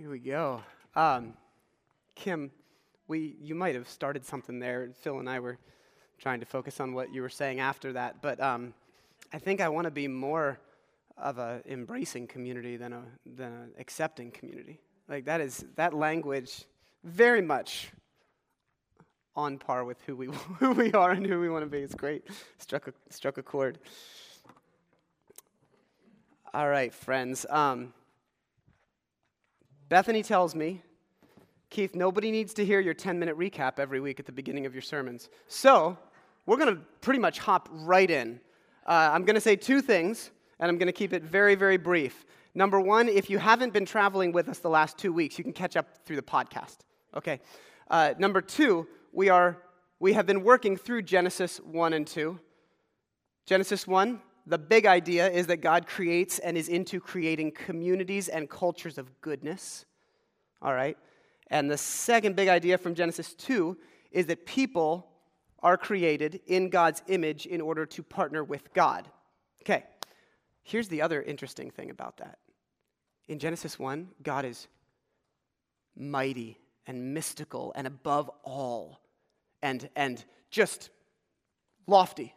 Here we go. Um, Kim, we you might have started something there. Phil and I were trying to focus on what you were saying after that, but um, I think I want to be more of a embracing community than a than an accepting community. Like that is that language very much on par with who we who we are and who we want to be. It's great. Struck a struck a chord. All right, friends. Um, Bethany tells me, Keith, nobody needs to hear your 10 minute recap every week at the beginning of your sermons. So, we're going to pretty much hop right in. Uh, I'm going to say two things, and I'm going to keep it very, very brief. Number one, if you haven't been traveling with us the last two weeks, you can catch up through the podcast. Okay. Uh, number two, we, are, we have been working through Genesis 1 and 2. Genesis 1, the big idea is that God creates and is into creating communities and cultures of goodness. All right? And the second big idea from Genesis 2 is that people are created in God's image in order to partner with God. Okay, here's the other interesting thing about that. In Genesis 1, God is mighty and mystical and above all and, and just lofty.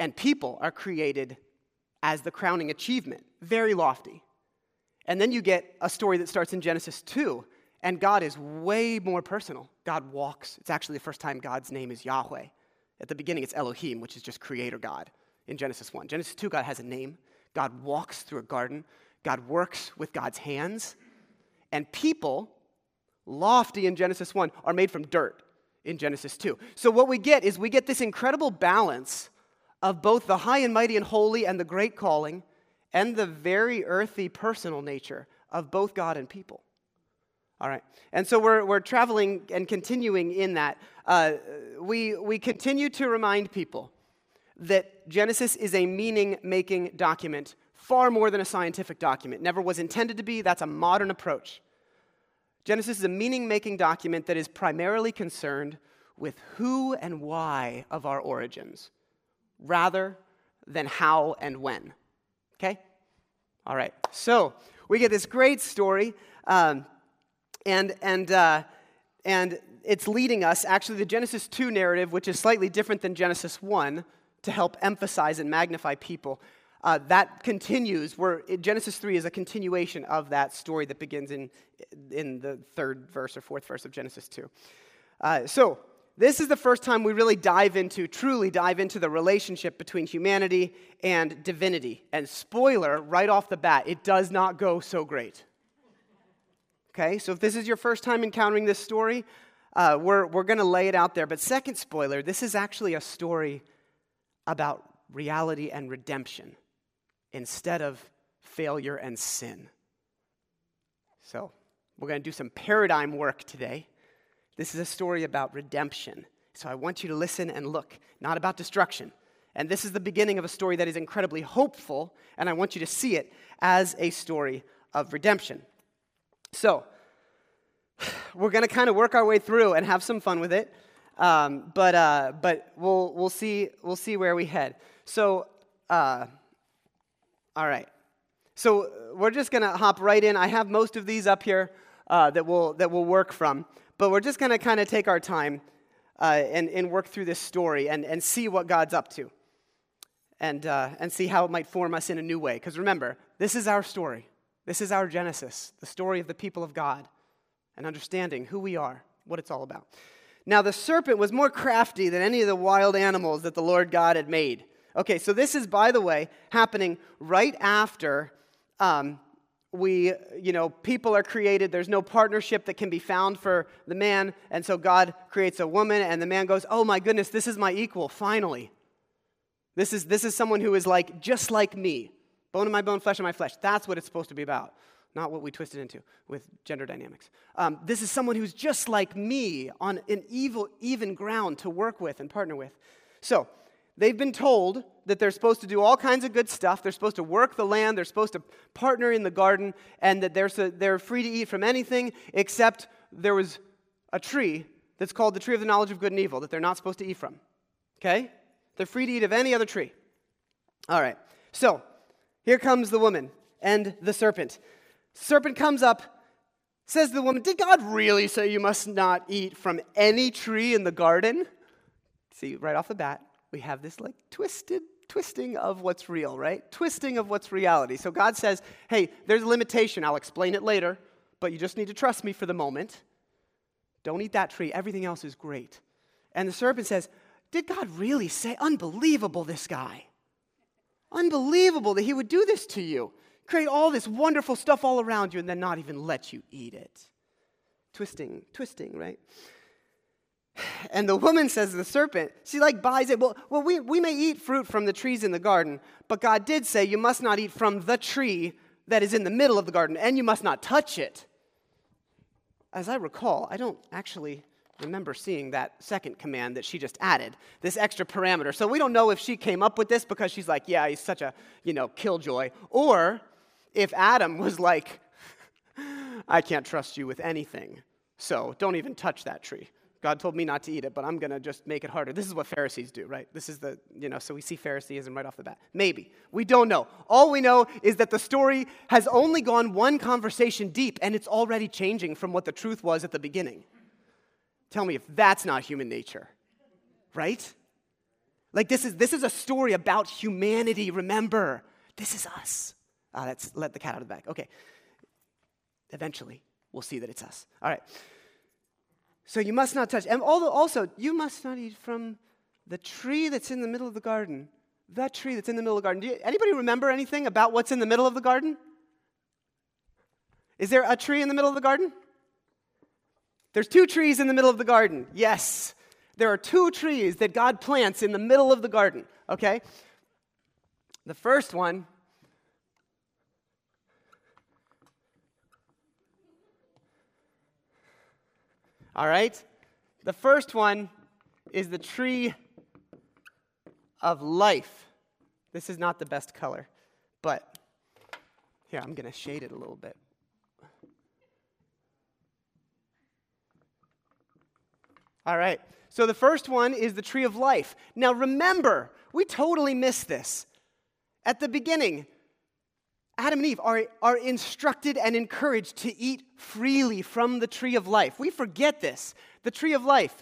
And people are created as the crowning achievement, very lofty. And then you get a story that starts in Genesis 2, and God is way more personal. God walks. It's actually the first time God's name is Yahweh. At the beginning, it's Elohim, which is just creator God in Genesis 1. Genesis 2, God has a name. God walks through a garden. God works with God's hands. And people, lofty in Genesis 1, are made from dirt in Genesis 2. So what we get is we get this incredible balance of both the high and mighty and holy and the great calling and the very earthy personal nature of both God and people. All right. And so we're, we're traveling and continuing in that. Uh, we, we continue to remind people that Genesis is a meaning making document, far more than a scientific document. Never was intended to be. That's a modern approach. Genesis is a meaning making document that is primarily concerned with who and why of our origins rather than how and when. Okay? All right. So we get this great story, um, and, and, uh, and it's leading us, actually, the Genesis 2 narrative, which is slightly different than Genesis 1, to help emphasize and magnify people. Uh, that continues, where Genesis 3 is a continuation of that story that begins in, in the third verse or fourth verse of Genesis 2. Uh, so, this is the first time we really dive into, truly dive into the relationship between humanity and divinity. And spoiler, right off the bat, it does not go so great. Okay, so if this is your first time encountering this story, uh, we're, we're going to lay it out there. But, second spoiler, this is actually a story about reality and redemption instead of failure and sin. So, we're going to do some paradigm work today. This is a story about redemption. So I want you to listen and look, not about destruction. And this is the beginning of a story that is incredibly hopeful, and I want you to see it as a story of redemption. So, we're going to kind of work our way through and have some fun with it, um, but, uh, but we'll, we'll, see, we'll see where we head. So, uh, all right. So, we're just going to hop right in. I have most of these up here uh, that, we'll, that we'll work from. But we're just going to kind of take our time uh, and, and work through this story and, and see what God's up to and, uh, and see how it might form us in a new way. Because remember, this is our story. This is our Genesis, the story of the people of God and understanding who we are, what it's all about. Now, the serpent was more crafty than any of the wild animals that the Lord God had made. Okay, so this is, by the way, happening right after um, we, you know, people are created. There's no partnership that can be found for the man. And so God creates a woman, and the man goes, Oh my goodness, this is my equal, finally. This is, this is someone who is like, just like me. Bone of my bone, flesh of my flesh. That's what it's supposed to be about, not what we twisted into with gender dynamics. Um, this is someone who's just like me on an evil, even ground to work with and partner with. So, They've been told that they're supposed to do all kinds of good stuff. They're supposed to work the land. They're supposed to partner in the garden, and that they're, so, they're free to eat from anything except there was a tree that's called the tree of the knowledge of good and evil that they're not supposed to eat from. Okay? They're free to eat of any other tree. All right. So, here comes the woman and the serpent. Serpent comes up, says to the woman, Did God really say you must not eat from any tree in the garden? See, right off the bat, we have this like twisted twisting of what's real, right? Twisting of what's reality. So God says, Hey, there's a limitation. I'll explain it later, but you just need to trust me for the moment. Don't eat that tree. Everything else is great. And the serpent says, Did God really say? Unbelievable, this guy. Unbelievable that he would do this to you. Create all this wonderful stuff all around you and then not even let you eat it. Twisting, twisting, right? And the woman says to the serpent, she like buys it. Well, well we, we may eat fruit from the trees in the garden, but God did say you must not eat from the tree that is in the middle of the garden, and you must not touch it. As I recall, I don't actually remember seeing that second command that she just added, this extra parameter. So we don't know if she came up with this because she's like, yeah, he's such a, you know, killjoy, or if Adam was like, I can't trust you with anything, so don't even touch that tree. God told me not to eat it, but I'm going to just make it harder. This is what Pharisees do, right? This is the, you know, so we see Phariseeism right off the bat. Maybe. We don't know. All we know is that the story has only gone one conversation deep, and it's already changing from what the truth was at the beginning. Tell me if that's not human nature, right? Like this is this is a story about humanity. Remember, this is us. Ah, let's let the cat out of the bag. Okay. Eventually, we'll see that it's us. All right. So you must not touch. And also, you must not eat from the tree that's in the middle of the garden. That tree that's in the middle of the garden. You, anybody remember anything about what's in the middle of the garden? Is there a tree in the middle of the garden? There's two trees in the middle of the garden. Yes, there are two trees that God plants in the middle of the garden, okay? The first one All right? The first one is the tree of life. This is not the best color, but here, I'm going to shade it a little bit. All right. So the first one is the tree of life. Now remember, we totally missed this. At the beginning, Adam and Eve are, are instructed and encouraged to eat freely from the tree of life. We forget this. The tree of life.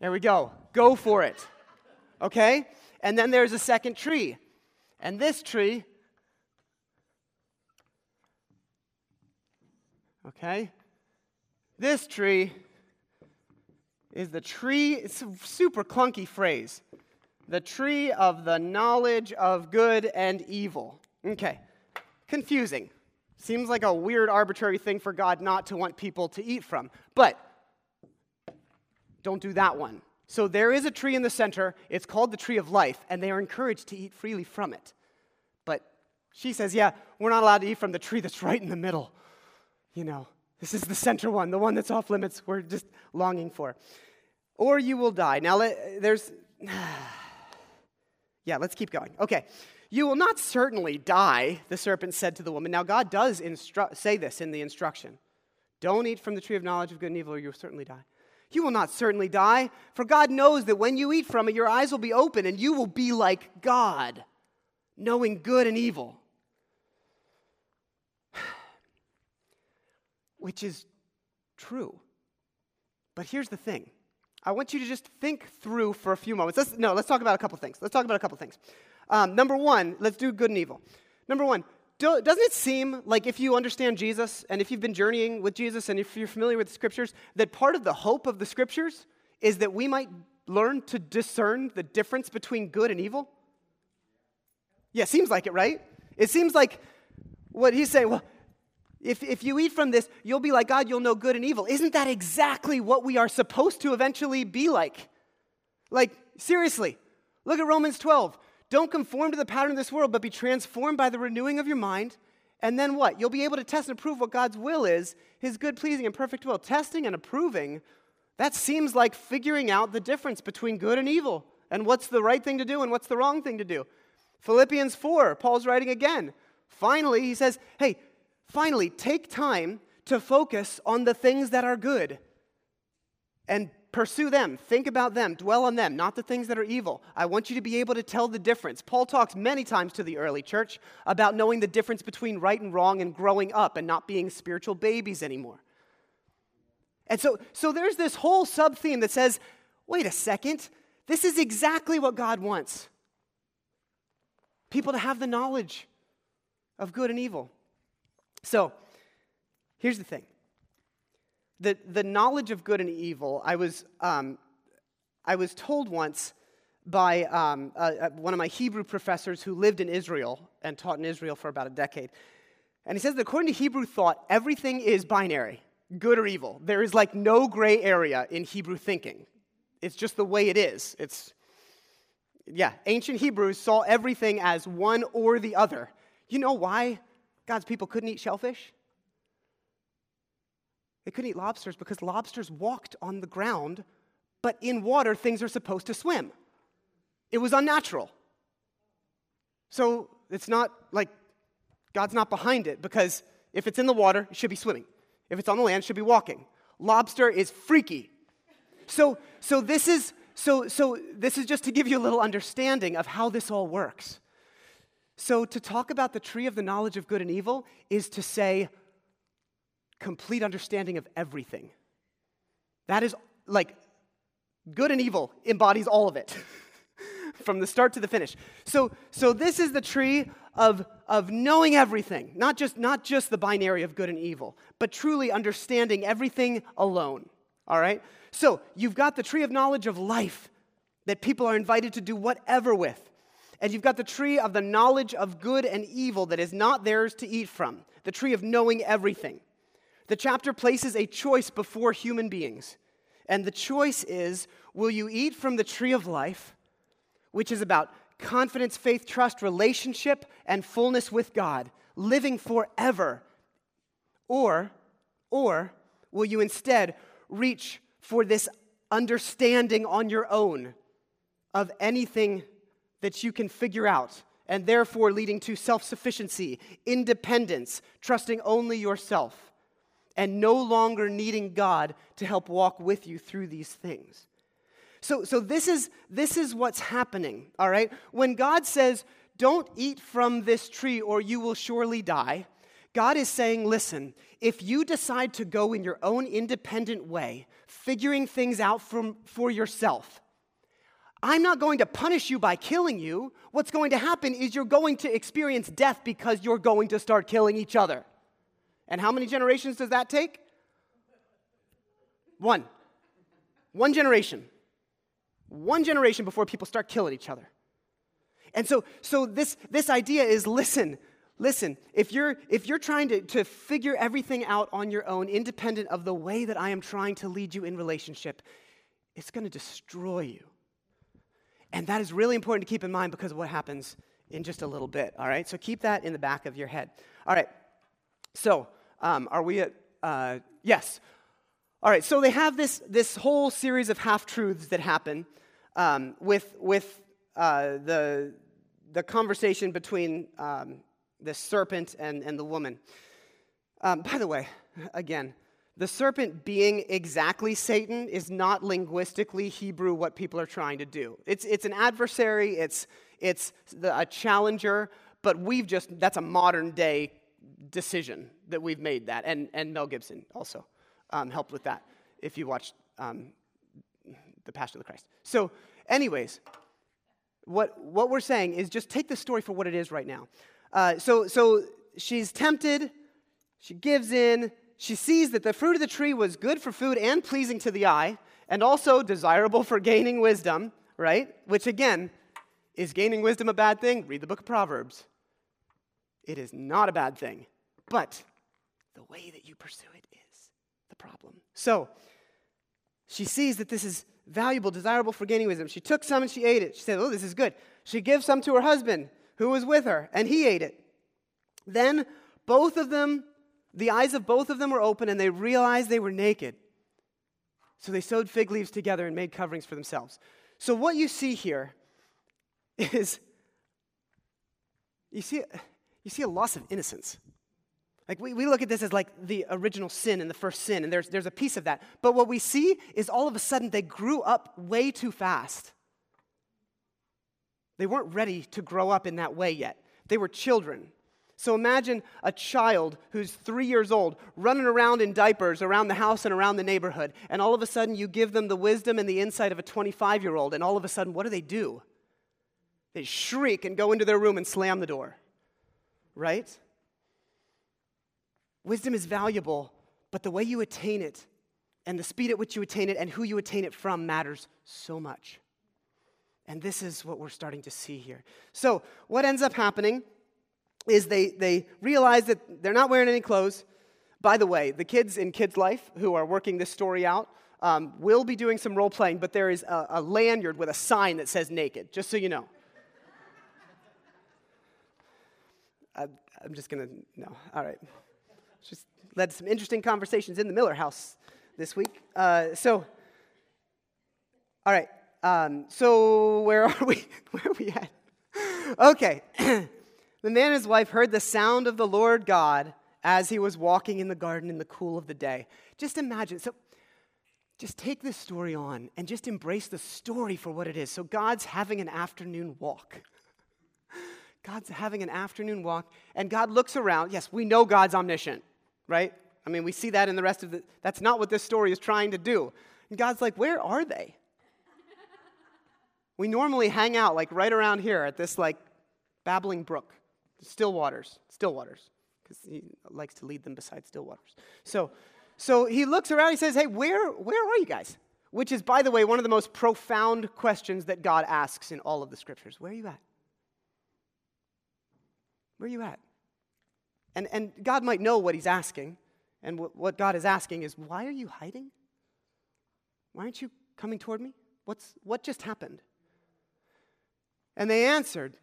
There we go. Go for it. Okay? And then there's a second tree. And this tree, okay? This tree is the tree, it's a super clunky phrase, the tree of the knowledge of good and evil. Okay, confusing. Seems like a weird, arbitrary thing for God not to want people to eat from. But don't do that one. So there is a tree in the center. It's called the tree of life, and they are encouraged to eat freely from it. But she says, yeah, we're not allowed to eat from the tree that's right in the middle. You know, this is the center one, the one that's off limits, we're just longing for. Or you will die. Now, there's. yeah, let's keep going. Okay. You will not certainly die, the serpent said to the woman. Now, God does instru- say this in the instruction Don't eat from the tree of knowledge of good and evil, or you will certainly die. You will not certainly die, for God knows that when you eat from it, your eyes will be open and you will be like God, knowing good and evil. which is true. But here's the thing I want you to just think through for a few moments. Let's, no, let's talk about a couple things. Let's talk about a couple things. Um, number one, let's do good and evil. Number one, do, doesn't it seem like if you understand Jesus and if you've been journeying with Jesus and if you're familiar with the scriptures, that part of the hope of the scriptures is that we might learn to discern the difference between good and evil? Yeah, seems like it, right? It seems like what he's saying, well, if, if you eat from this, you'll be like God, you'll know good and evil. Isn't that exactly what we are supposed to eventually be like? Like, seriously, look at Romans 12. Don't conform to the pattern of this world, but be transformed by the renewing of your mind. And then what? You'll be able to test and approve what God's will is, his good, pleasing, and perfect will. Testing and approving, that seems like figuring out the difference between good and evil and what's the right thing to do and what's the wrong thing to do. Philippians 4, Paul's writing again. Finally, he says, hey, Finally, take time to focus on the things that are good and pursue them, think about them, dwell on them, not the things that are evil. I want you to be able to tell the difference. Paul talks many times to the early church about knowing the difference between right and wrong and growing up and not being spiritual babies anymore. And so, so there's this whole sub theme that says, wait a second, this is exactly what God wants people to have the knowledge of good and evil. So, here's the thing the, the knowledge of good and evil, I was, um, I was told once by um, uh, one of my Hebrew professors who lived in Israel and taught in Israel for about a decade. And he says that according to Hebrew thought, everything is binary good or evil. There is like no gray area in Hebrew thinking. It's just the way it is. It's, yeah, ancient Hebrews saw everything as one or the other. You know why God's people couldn't eat shellfish? They couldn't eat lobsters because lobsters walked on the ground, but in water, things are supposed to swim. It was unnatural. So it's not like God's not behind it because if it's in the water, it should be swimming. If it's on the land, it should be walking. Lobster is freaky. So, so this is so, so this is just to give you a little understanding of how this all works. So to talk about the tree of the knowledge of good and evil is to say complete understanding of everything. That is like good and evil embodies all of it. from the start to the finish. So, so this is the tree of, of knowing everything, not just, not just the binary of good and evil, but truly understanding everything alone. All right? So you've got the tree of knowledge of life that people are invited to do whatever with. And you've got the tree of the knowledge of good and evil that is not theirs to eat from, the tree of knowing everything. The chapter places a choice before human beings. And the choice is will you eat from the tree of life which is about confidence, faith, trust, relationship, and fullness with God, living forever? Or, or will you instead reach for this understanding on your own of anything that you can figure out, and therefore leading to self sufficiency, independence, trusting only yourself, and no longer needing God to help walk with you through these things? So, so this, is, this is what's happening, all right? When God says, don't eat from this tree or you will surely die, God is saying, listen, if you decide to go in your own independent way, figuring things out from, for yourself, I'm not going to punish you by killing you. What's going to happen is you're going to experience death because you're going to start killing each other. And how many generations does that take? One. One generation one generation before people start killing each other. And so, so this, this idea is listen, listen, if you're, if you're trying to, to figure everything out on your own, independent of the way that I am trying to lead you in relationship, it's going to destroy you. And that is really important to keep in mind because of what happens in just a little bit, all right? So keep that in the back of your head. All right, so um, are we at, uh, yes. All right, so they have this, this whole series of half truths that happen um, with, with uh, the, the conversation between um, the serpent and, and the woman. Um, by the way, again, the serpent being exactly Satan is not linguistically Hebrew what people are trying to do. It's, it's an adversary, it's, it's the, a challenger, but we've just, that's a modern day decision that we've made that. And, and Mel Gibson also um, helped with that, if you watched um, the Passion of the Christ. So, anyways, what, what we're saying is just take the story for what it is right now. Uh, so, so she's tempted, she gives in, she sees that the fruit of the tree was good for food and pleasing to the eye, and also desirable for gaining wisdom, right? Which again, is gaining wisdom a bad thing? Read the book of Proverbs. It is not a bad thing, but the way that you pursue it is the problem. So, she sees that this is valuable, desirable for gaining wisdom. She took some and she ate it. She said, Oh, this is good. She gives some to her husband who was with her, and he ate it. Then both of them, the eyes of both of them were open, and they realized they were naked. So they sewed fig leaves together and made coverings for themselves. So what you see here is you see, you see a loss of innocence. Like we, we look at this as like the original sin and the first sin, and there's, there's a piece of that. But what we see is all of a sudden they grew up way too fast. They weren't ready to grow up in that way yet. They were children. So imagine a child who's three years old running around in diapers around the house and around the neighborhood, and all of a sudden you give them the wisdom and the insight of a 25 year old, and all of a sudden, what do they do? They shriek and go into their room and slam the door, right? Wisdom is valuable, but the way you attain it and the speed at which you attain it and who you attain it from matters so much. And this is what we're starting to see here. So, what ends up happening is they, they realize that they're not wearing any clothes. By the way, the kids in Kids Life who are working this story out um, will be doing some role playing, but there is a, a lanyard with a sign that says naked, just so you know. I, I'm just gonna, no, all right just led some interesting conversations in the Miller house this week. Uh, so, all right. Um, so where are we? Where are we at? Okay. the man and his wife heard the sound of the Lord God as he was walking in the garden in the cool of the day. Just imagine. So, just take this story on and just embrace the story for what it is. So, God's having an afternoon walk. God's having an afternoon walk, and God looks around. Yes, we know God's omniscient right? I mean, we see that in the rest of the. That's not what this story is trying to do. And God's like, where are they? we normally hang out like right around here at this like babbling brook, still waters, still waters, because he likes to lead them beside still waters. So, so he looks around. He says, "Hey, where where are you guys?" Which is, by the way, one of the most profound questions that God asks in all of the scriptures. Where are you at? Where are you at? And, and God might know what he's asking. And what, what God is asking is, why are you hiding? Why aren't you coming toward me? What's, what just happened? And they answered.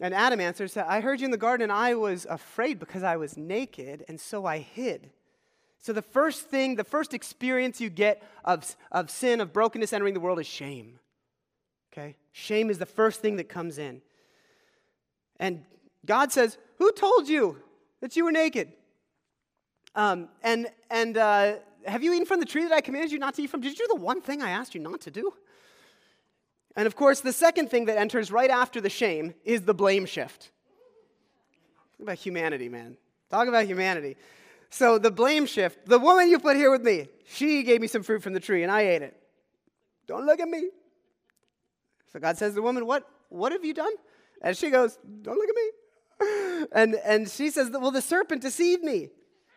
And Adam answered, said, I heard you in the garden, and I was afraid because I was naked, and so I hid. So the first thing, the first experience you get of, of sin, of brokenness entering the world is shame. Okay? Shame is the first thing that comes in. And God says, Who told you that you were naked? Um, and and uh, have you eaten from the tree that I commanded you not to eat from? Did you do the one thing I asked you not to do? And of course, the second thing that enters right after the shame is the blame shift. Talk about humanity, man. Talk about humanity. So, the blame shift the woman you put here with me, she gave me some fruit from the tree and I ate it. Don't look at me. So, God says to the woman, What, what have you done? And she goes, Don't look at me and, and she says, Well, the serpent deceived me.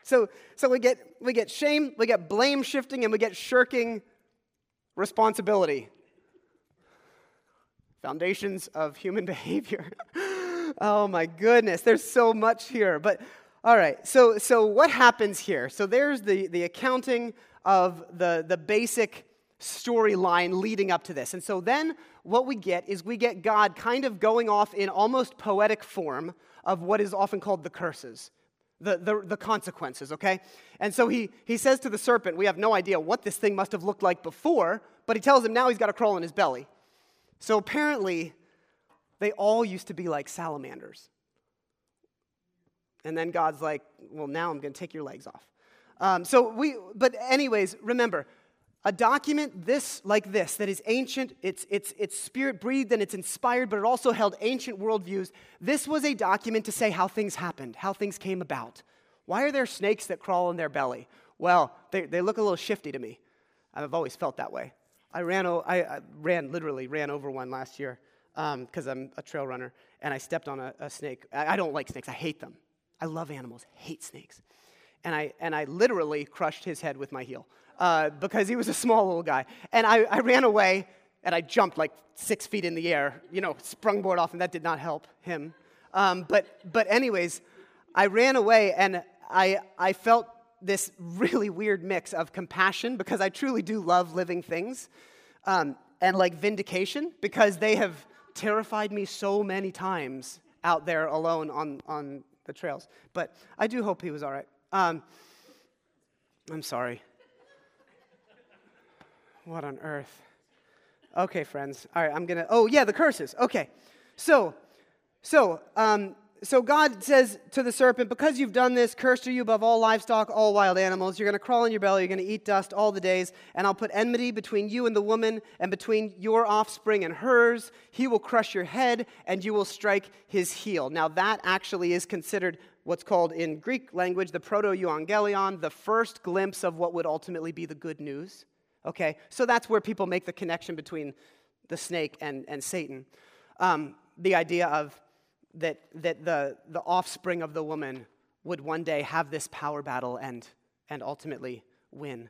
So, so we, get, we get shame, we get blame shifting, and we get shirking responsibility. Foundations of human behavior. oh my goodness, there's so much here. But all right, so, so what happens here? So there's the, the accounting of the, the basic storyline leading up to this. And so then what we get is we get God kind of going off in almost poetic form of what is often called the curses, the, the, the, consequences, okay? And so he, he says to the serpent, We have no idea what this thing must have looked like before, but he tells him now he's got to crawl in his belly. So apparently, they all used to be like salamanders. And then God's like, Well, now I'm going to take your legs off. Um, so we, but anyways, remember, a document this like this that is ancient it's, it's, it's spirit breathed and it's inspired but it also held ancient worldviews this was a document to say how things happened how things came about why are there snakes that crawl in their belly well they, they look a little shifty to me i've always felt that way i ran, I, I ran literally ran over one last year because um, i'm a trail runner and i stepped on a, a snake I, I don't like snakes i hate them i love animals hate snakes and I, and I literally crushed his head with my heel uh, because he was a small little guy. And I, I ran away and I jumped like six feet in the air, you know, sprungboard off, and that did not help him. Um, but, but, anyways, I ran away and I, I felt this really weird mix of compassion because I truly do love living things um, and like vindication because they have terrified me so many times out there alone on, on the trails. But I do hope he was all right. Um, I'm sorry. What on earth? Okay, friends. All right, I'm gonna. Oh, yeah, the curses. Okay. So, so, um, so God says to the serpent, Because you've done this, cursed are you above all livestock, all wild animals. You're going to crawl in your belly, you're going to eat dust all the days, and I'll put enmity between you and the woman, and between your offspring and hers. He will crush your head, and you will strike his heel. Now, that actually is considered what's called in Greek language the proto euangelion, the first glimpse of what would ultimately be the good news. Okay, so that's where people make the connection between the snake and, and Satan. Um, the idea of that, that the, the offspring of the woman would one day have this power battle and, and ultimately win.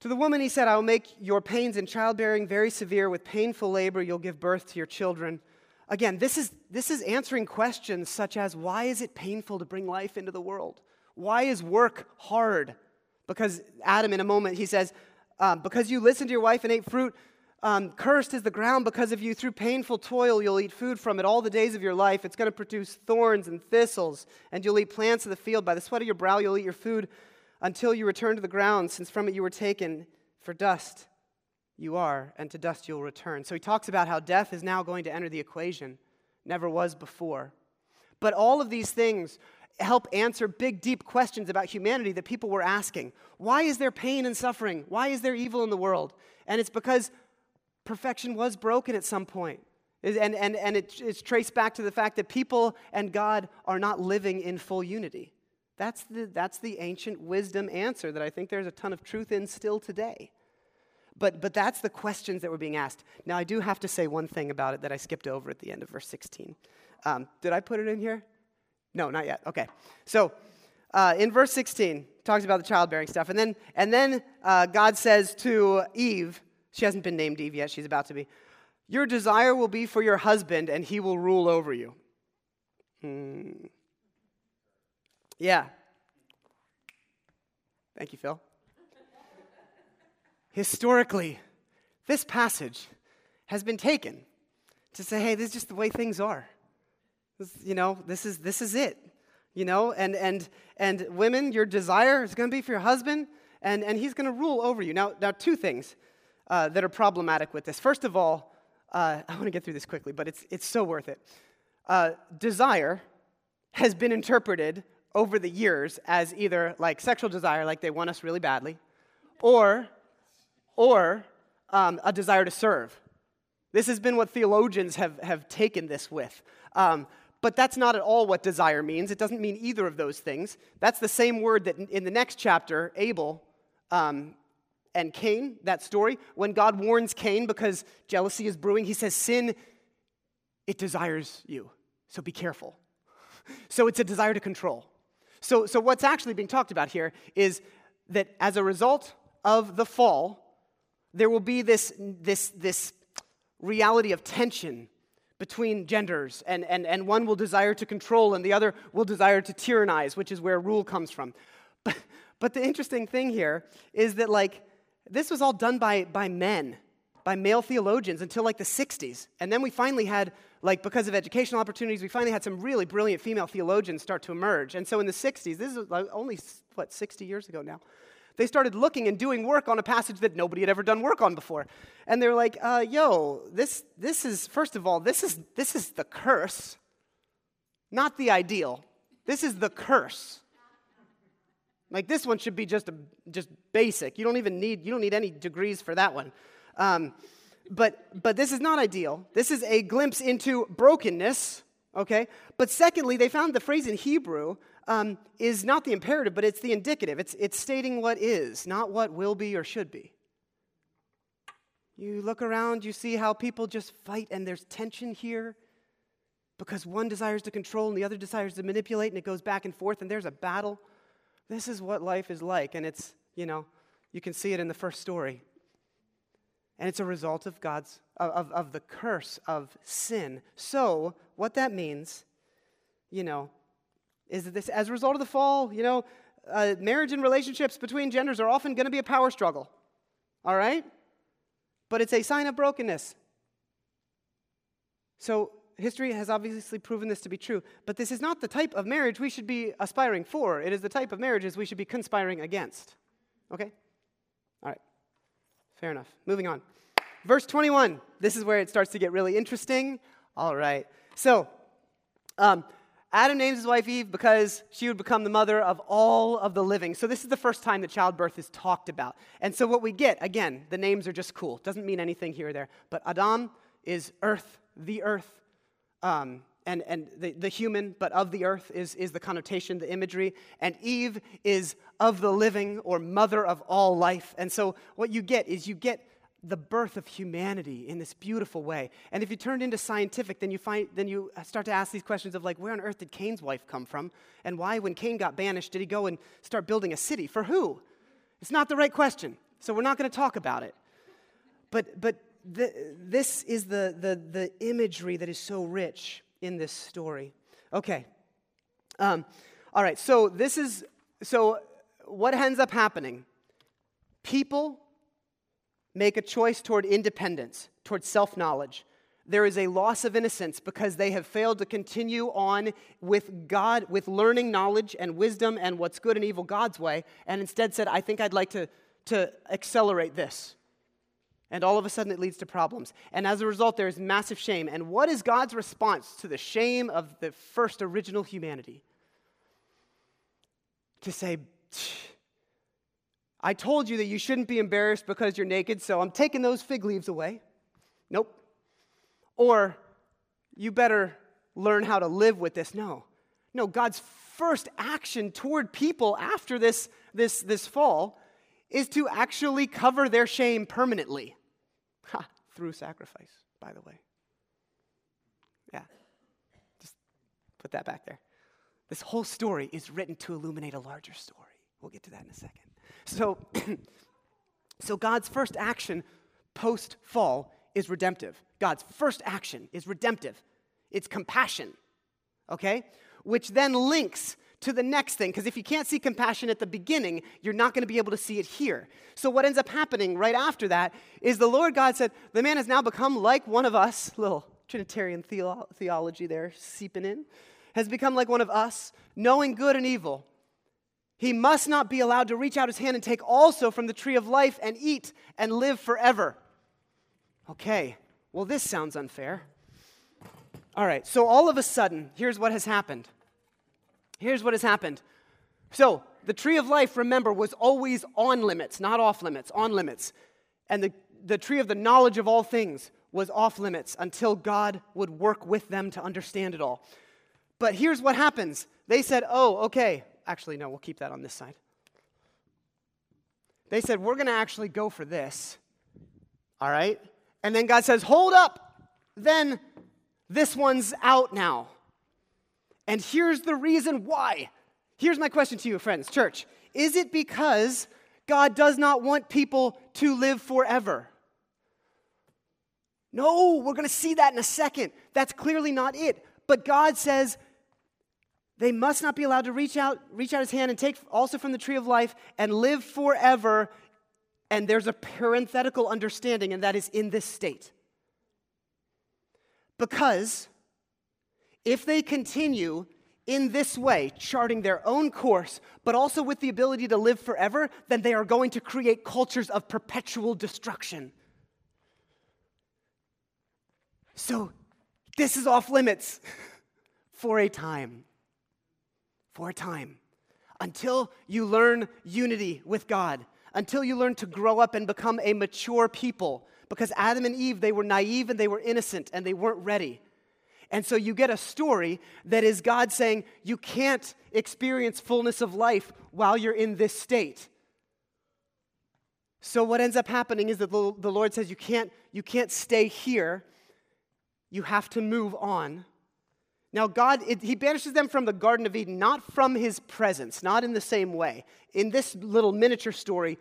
To the woman, he said, I will make your pains in childbearing very severe. With painful labor, you'll give birth to your children. Again, this is, this is answering questions such as why is it painful to bring life into the world? Why is work hard? Because Adam, in a moment, he says, um, Because you listened to your wife and ate fruit um, cursed is the ground because of you. Through painful toil, you'll eat food from it all the days of your life. It's going to produce thorns and thistles, and you'll eat plants of the field. By the sweat of your brow, you'll eat your food until you return to the ground, since from it you were taken. For dust you are, and to dust you'll return. So he talks about how death is now going to enter the equation, never was before. But all of these things help answer big, deep questions about humanity that people were asking. Why is there pain and suffering? Why is there evil in the world? And it's because perfection was broken at some point. And, and, and it, it's traced back to the fact that people and God are not living in full unity. That's the, that's the ancient wisdom answer that I think there's a ton of truth in still today. But, but that's the questions that were being asked. Now, I do have to say one thing about it that I skipped over at the end of verse 16. Um, did I put it in here? No, not yet. Okay. So, uh, in verse 16, talks about the childbearing stuff. And then, and then uh, God says to Eve, she hasn't been named Eve yet, she's about to be. Your desire will be for your husband, and he will rule over you. Hmm. Yeah. Thank you, Phil. Historically, this passage has been taken to say, hey, this is just the way things are. This, you know, this is, this is it. You know, and, and, and women, your desire is going to be for your husband, and, and he's going to rule over you. Now, now, two things uh, that are problematic with this. First of all, uh, I want to get through this quickly, but it's, it's so worth it. Uh, desire has been interpreted over the years as either like sexual desire, like they want us really badly, or, or um, a desire to serve. This has been what theologians have, have taken this with. Um, but that's not at all what desire means. It doesn't mean either of those things. That's the same word that in the next chapter, Abel um, and Cain, that story, when God warns Cain because jealousy is brewing, he says, Sin, it desires you, so be careful. So it's a desire to control. So, so what's actually being talked about here is that as a result of the fall, there will be this, this, this reality of tension between genders, and, and, and one will desire to control and the other will desire to tyrannize, which is where rule comes from. But, but the interesting thing here is that, like, this was all done by, by men, by male theologians until like the 60s. And then we finally had, like, because of educational opportunities, we finally had some really brilliant female theologians start to emerge. And so in the 60s, this is only, what, 60 years ago now, they started looking and doing work on a passage that nobody had ever done work on before. And they're like, uh, yo, this, this is, first of all, this is, this is the curse, not the ideal. This is the curse. Like this one should be just a, just basic. You don't even need you don't need any degrees for that one. Um, but but this is not ideal. This is a glimpse into brokenness. Okay. But secondly, they found the phrase in Hebrew um, is not the imperative, but it's the indicative. It's it's stating what is, not what will be or should be. You look around, you see how people just fight, and there's tension here because one desires to control and the other desires to manipulate, and it goes back and forth, and there's a battle. This is what life is like. And it's, you know, you can see it in the first story. And it's a result of God's, of, of the curse of sin. So, what that means, you know, is that this, as a result of the fall, you know, uh, marriage and relationships between genders are often going to be a power struggle. All right? But it's a sign of brokenness. So, history has obviously proven this to be true, but this is not the type of marriage we should be aspiring for. It is the type of marriages we should be conspiring against. Okay? All right. Fair enough. Moving on. Verse 21. This is where it starts to get really interesting. All right. So, um, Adam names his wife Eve because she would become the mother of all of the living. So, this is the first time that childbirth is talked about. And so, what we get, again, the names are just cool. Doesn't mean anything here or there. But Adam is earth, the earth. Um, and, and the, the human, but of the earth is, is the connotation, the imagery. And Eve is of the living or mother of all life. And so, what you get is you get the birth of humanity in this beautiful way. And if you turn into scientific, then you find then you start to ask these questions of like where on earth did Cain's wife come from? And why when Cain got banished did he go and start building a city? For who? It's not the right question. So we're not going to talk about it. But but the, this is the, the, the imagery that is so rich in this story. Okay. Um, all right, so this is so what ends up happening? People make a choice toward independence, toward self knowledge. There is a loss of innocence because they have failed to continue on with God, with learning knowledge and wisdom and what's good and evil God's way, and instead said, I think I'd like to, to accelerate this. And all of a sudden it leads to problems. And as a result, there is massive shame. And what is God's response to the shame of the first original humanity? To say, I told you that you shouldn't be embarrassed because you're naked, so I'm taking those fig leaves away. Nope. Or you better learn how to live with this. No. No, God's first action toward people after this, this, this fall is to actually cover their shame permanently ha, through sacrifice, by the way. Yeah. Just put that back there. This whole story is written to illuminate a larger story. We'll get to that in a second. So, so God's first action post fall is redemptive. God's first action is redemptive. It's compassion, okay? Which then links to the next thing, because if you can't see compassion at the beginning, you're not going to be able to see it here. So, what ends up happening right after that is the Lord God said, The man has now become like one of us, little Trinitarian theo- theology there seeping in, has become like one of us, knowing good and evil. He must not be allowed to reach out his hand and take also from the tree of life and eat and live forever. Okay, well, this sounds unfair. All right, so all of a sudden, here's what has happened. Here's what has happened. So, the tree of life, remember, was always on limits, not off limits, on limits. And the, the tree of the knowledge of all things was off limits until God would work with them to understand it all. But here's what happens they said, oh, okay, actually, no, we'll keep that on this side. They said, We're going to actually go for this. All right? And then God says, Hold up. Then this one's out now. And here's the reason why. Here's my question to you, friends, church. Is it because God does not want people to live forever? No, we're going to see that in a second. That's clearly not it. But God says, they must not be allowed to reach out, reach out his hand and take also from the tree of life and live forever. And there's a parenthetical understanding, and that is in this state. Because if they continue in this way, charting their own course, but also with the ability to live forever, then they are going to create cultures of perpetual destruction. So, this is off limits for a time for a time until you learn unity with God, until you learn to grow up and become a mature people. Because Adam and Eve, they were naive and they were innocent and they weren't ready. And so you get a story that is God saying, you can't experience fullness of life while you're in this state. So what ends up happening is that the Lord says, you can't, you can't stay here. You have to move on. Now, God, it, He banishes them from the Garden of Eden, not from His presence, not in the same way. In this little miniature story,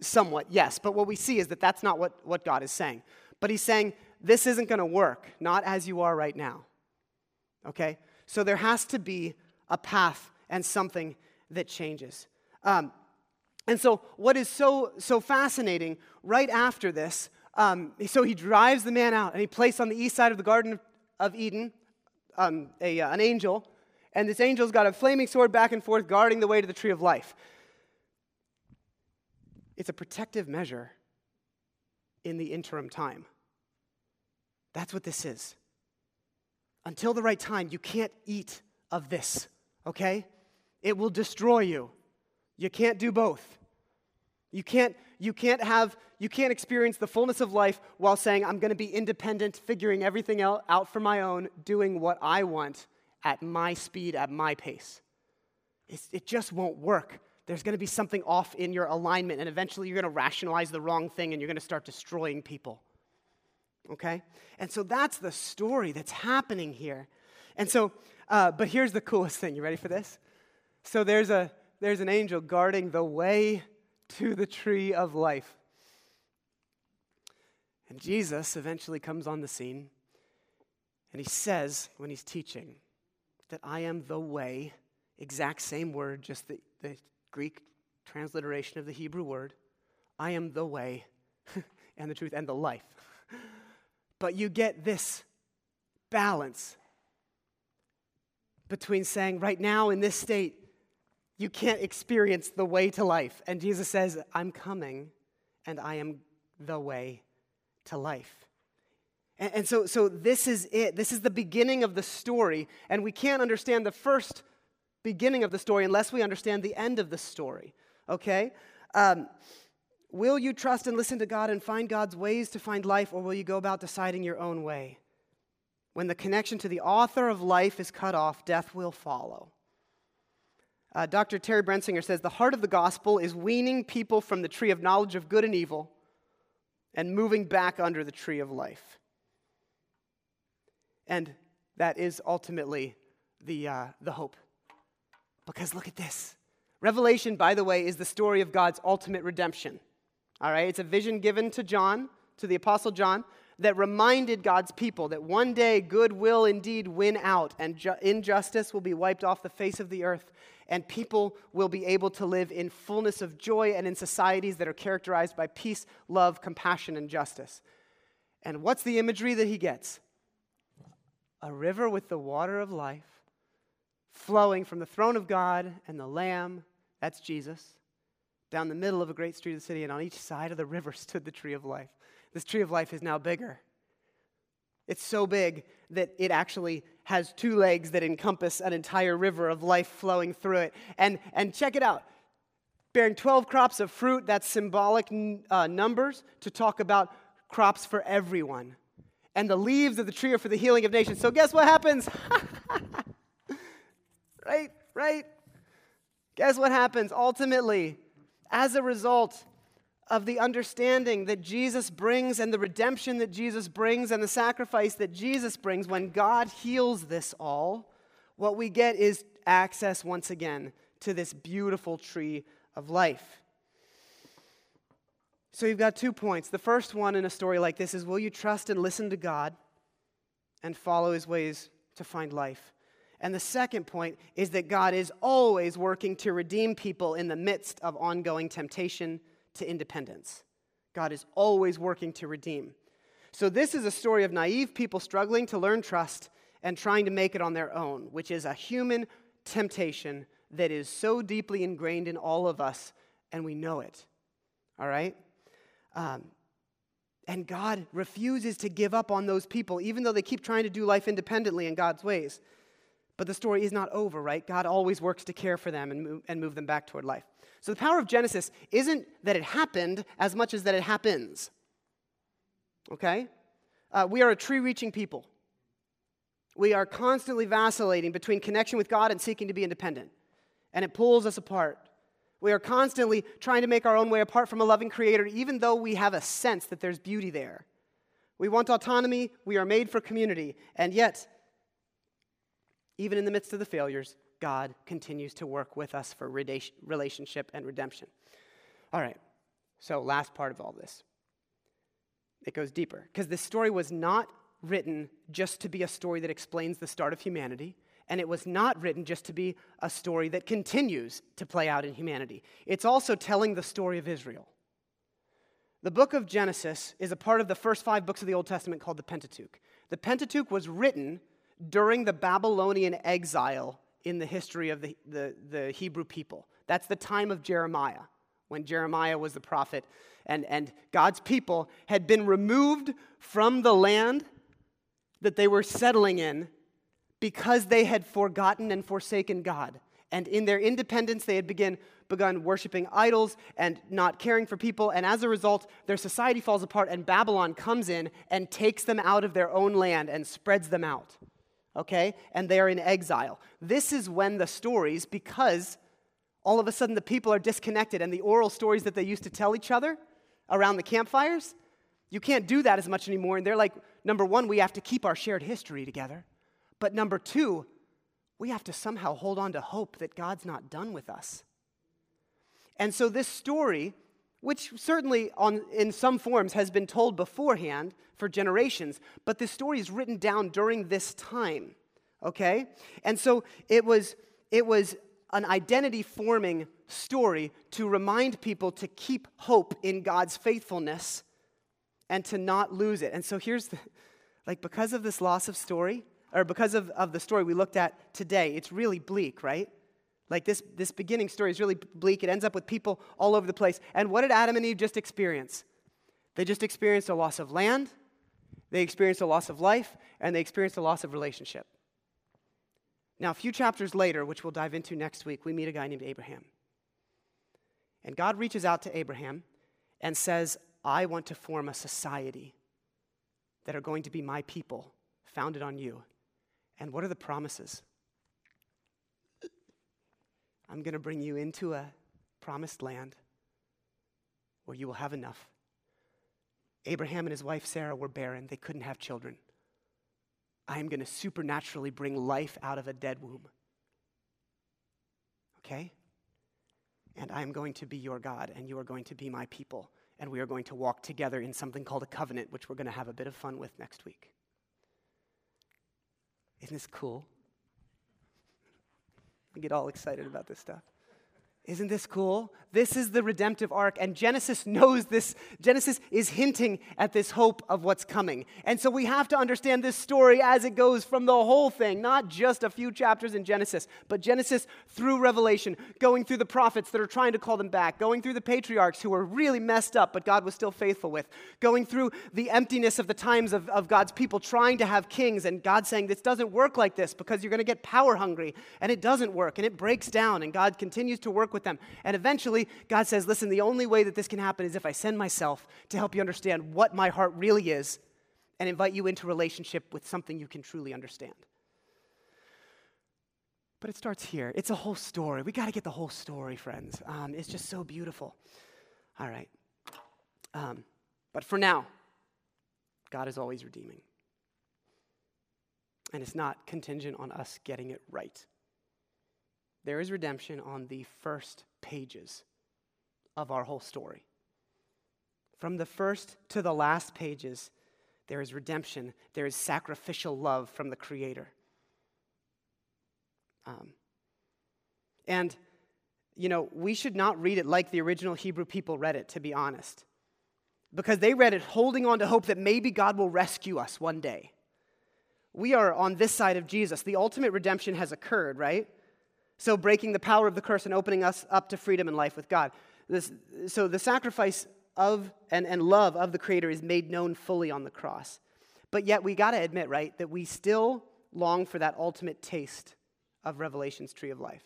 somewhat, yes, but what we see is that that's not what, what God is saying. But He's saying, this isn't going to work, not as you are right now. Okay? So there has to be a path and something that changes. Um, and so, what is so, so fascinating right after this, um, so he drives the man out and he placed on the east side of the Garden of Eden um, a, uh, an angel, and this angel's got a flaming sword back and forth guarding the way to the tree of life. It's a protective measure in the interim time. That's what this is. Until the right time, you can't eat of this, okay? It will destroy you. You can't do both. You can't, you can't have, you can't experience the fullness of life while saying, I'm going to be independent, figuring everything out, for my own, doing what I want at my speed, at my pace. It's, it just won't work. There's going to be something off in your alignment, and eventually you're going to rationalize the wrong thing and you're going to start destroying people. Okay? And so that's the story that's happening here. And so, uh, but here's the coolest thing. You ready for this? So there's, a, there's an angel guarding the way to the tree of life. And Jesus eventually comes on the scene, and he says, when he's teaching, that I am the way, exact same word, just the, the Greek transliteration of the Hebrew word. I am the way and the truth and the life. but you get this balance between saying, right now in this state, you can't experience the way to life. And Jesus says, I'm coming and I am the way to life. And, and, so, so this is it. This is the beginning of the story. And we can't understand the first beginning of the story unless we understand the end of the story. Okay? Um, will you trust and listen to God and find God's ways to find life, or will you go about deciding your own way? When the connection to the author of life is cut off, death will follow. Uh, Dr. Terry Brensinger says the heart of the gospel is weaning people from the tree of knowledge of good and evil and moving back under the tree of life. And that is ultimately the, uh, the hope. Because look at this. Revelation, by the way, is the story of God's ultimate redemption. All right, it's a vision given to John, to the Apostle John, that reminded God's people that one day good will indeed win out and ju- injustice will be wiped off the face of the earth and people will be able to live in fullness of joy and in societies that are characterized by peace, love, compassion, and justice. And what's the imagery that he gets? A river with the water of life flowing from the throne of God and the Lamb, that's Jesus, down the middle of a great street of the city, and on each side of the river stood the tree of life. This tree of life is now bigger. It's so big that it actually has two legs that encompass an entire river of life flowing through it. And, and check it out bearing 12 crops of fruit, that's symbolic uh, numbers to talk about crops for everyone. And the leaves of the tree are for the healing of nations. So, guess what happens? right, right. Guess what happens? Ultimately, as a result, of the understanding that Jesus brings and the redemption that Jesus brings and the sacrifice that Jesus brings, when God heals this all, what we get is access once again to this beautiful tree of life. So you've got two points. The first one in a story like this is will you trust and listen to God and follow his ways to find life? And the second point is that God is always working to redeem people in the midst of ongoing temptation to independence. God is always working to redeem. So, this is a story of naive people struggling to learn trust and trying to make it on their own, which is a human temptation that is so deeply ingrained in all of us, and we know it. All right? Um, and God refuses to give up on those people, even though they keep trying to do life independently in God's ways. But the story is not over, right? God always works to care for them and move, and move them back toward life. So the power of Genesis isn't that it happened as much as that it happens. Okay? Uh, we are a tree reaching people. We are constantly vacillating between connection with God and seeking to be independent, and it pulls us apart. We are constantly trying to make our own way apart from a loving Creator, even though we have a sense that there's beauty there. We want autonomy, we are made for community, and yet, even in the midst of the failures, God continues to work with us for relationship and redemption. All right, so last part of all this. It goes deeper because this story was not written just to be a story that explains the start of humanity, and it was not written just to be a story that continues to play out in humanity. It's also telling the story of Israel. The book of Genesis is a part of the first five books of the Old Testament called the Pentateuch. The Pentateuch was written during the Babylonian exile in the history of the, the, the Hebrew people. That's the time of Jeremiah, when Jeremiah was the prophet, and, and God's people had been removed from the land that they were settling in because they had forgotten and forsaken God. And in their independence, they had begin, begun worshiping idols and not caring for people. And as a result, their society falls apart, and Babylon comes in and takes them out of their own land and spreads them out. Okay? And they are in exile. This is when the stories, because all of a sudden the people are disconnected and the oral stories that they used to tell each other around the campfires, you can't do that as much anymore. And they're like, number one, we have to keep our shared history together. But number two, we have to somehow hold on to hope that God's not done with us. And so, this story, which certainly on, in some forms has been told beforehand for generations, but this story is written down during this time, okay? And so, it was, it was an identity forming story to remind people to keep hope in God's faithfulness and to not lose it. And so, here's the like, because of this loss of story, or because of, of the story we looked at today, it's really bleak, right? Like this, this beginning story is really bleak. It ends up with people all over the place. And what did Adam and Eve just experience? They just experienced a loss of land, they experienced a loss of life, and they experienced a loss of relationship. Now, a few chapters later, which we'll dive into next week, we meet a guy named Abraham. And God reaches out to Abraham and says, I want to form a society that are going to be my people, founded on you. And what are the promises? I'm going to bring you into a promised land where you will have enough. Abraham and his wife Sarah were barren, they couldn't have children. I am going to supernaturally bring life out of a dead womb. Okay? And I am going to be your God, and you are going to be my people. And we are going to walk together in something called a covenant, which we're going to have a bit of fun with next week. Isn't this cool? Get all excited about this stuff. Isn't this cool? This is the redemptive arc, and Genesis knows this. Genesis is hinting at this hope of what's coming. And so we have to understand this story as it goes from the whole thing, not just a few chapters in Genesis, but Genesis through Revelation, going through the prophets that are trying to call them back, going through the patriarchs who were really messed up, but God was still faithful with, going through the emptiness of the times of, of God's people trying to have kings, and God saying, This doesn't work like this because you're going to get power hungry, and it doesn't work, and it breaks down, and God continues to work with them. And eventually, God says, Listen, the only way that this can happen is if I send myself to help you understand what my heart really is and invite you into relationship with something you can truly understand. But it starts here. It's a whole story. We got to get the whole story, friends. Um, it's just so beautiful. All right. Um, but for now, God is always redeeming. And it's not contingent on us getting it right. There is redemption on the first pages of our whole story. From the first to the last pages, there is redemption, there is sacrificial love from the Creator. Um, and, you know, we should not read it like the original Hebrew people read it, to be honest. Because they read it holding on to hope that maybe God will rescue us one day. We are on this side of Jesus. The ultimate redemption has occurred, right? So, breaking the power of the curse and opening us up to freedom and life with God. This, so, the sacrifice of and, and love of the Creator is made known fully on the cross. But yet, we got to admit, right, that we still long for that ultimate taste of Revelation's tree of life.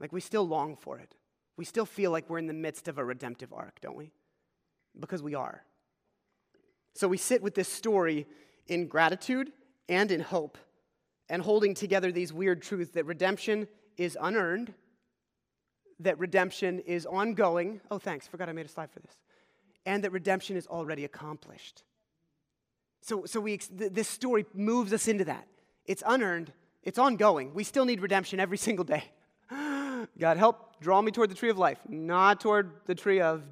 Like, we still long for it. We still feel like we're in the midst of a redemptive arc, don't we? Because we are. So, we sit with this story in gratitude and in hope and holding together these weird truths that redemption is unearned, that redemption is ongoing. Oh, thanks, forgot I made a slide for this. And that redemption is already accomplished. So, so we, this story moves us into that. It's unearned, it's ongoing. We still need redemption every single day. God, help draw me toward the tree of life, not toward the tree of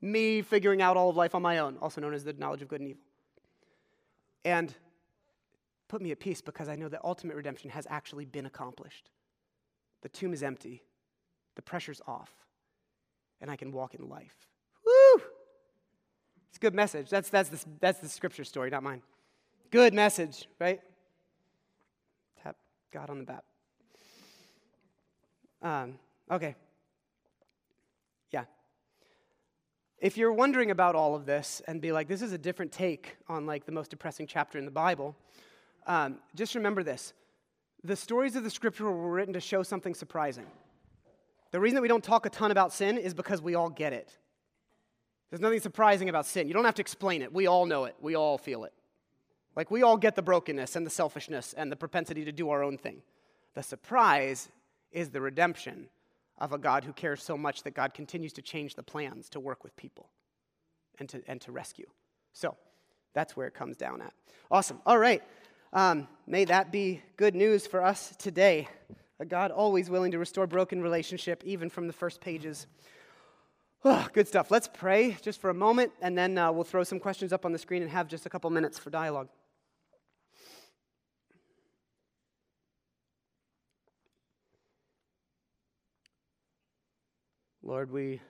me figuring out all of life on my own, also known as the knowledge of good and evil. And put me at peace because I know that ultimate redemption has actually been accomplished. The tomb is empty, the pressure's off, and I can walk in life. Woo! It's a good message. That's, that's, the, that's the scripture story, not mine. Good message, right? Tap God on the back. Um, okay. Yeah. If you're wondering about all of this and be like, this is a different take on like the most depressing chapter in the Bible, um, just remember this the stories of the scripture were written to show something surprising. The reason that we don't talk a ton about sin is because we all get it. There's nothing surprising about sin. You don't have to explain it. We all know it, we all feel it. Like, we all get the brokenness and the selfishness and the propensity to do our own thing. The surprise is the redemption of a God who cares so much that God continues to change the plans to work with people and to, and to rescue. So, that's where it comes down at. Awesome. All right. Um, may that be good news for us today. A God always willing to restore broken relationship, even from the first pages. Oh, good stuff. Let's pray just for a moment, and then uh, we'll throw some questions up on the screen and have just a couple minutes for dialogue. Lord, we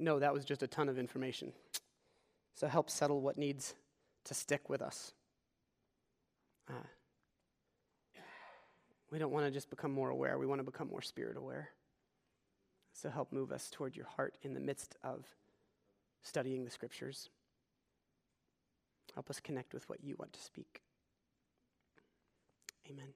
know that was just a ton of information. So help settle what needs to stick with us. Uh, we don't want to just become more aware, we want to become more spirit aware. So help move us toward your heart in the midst of studying the scriptures. Help us connect with what you want to speak. Amen.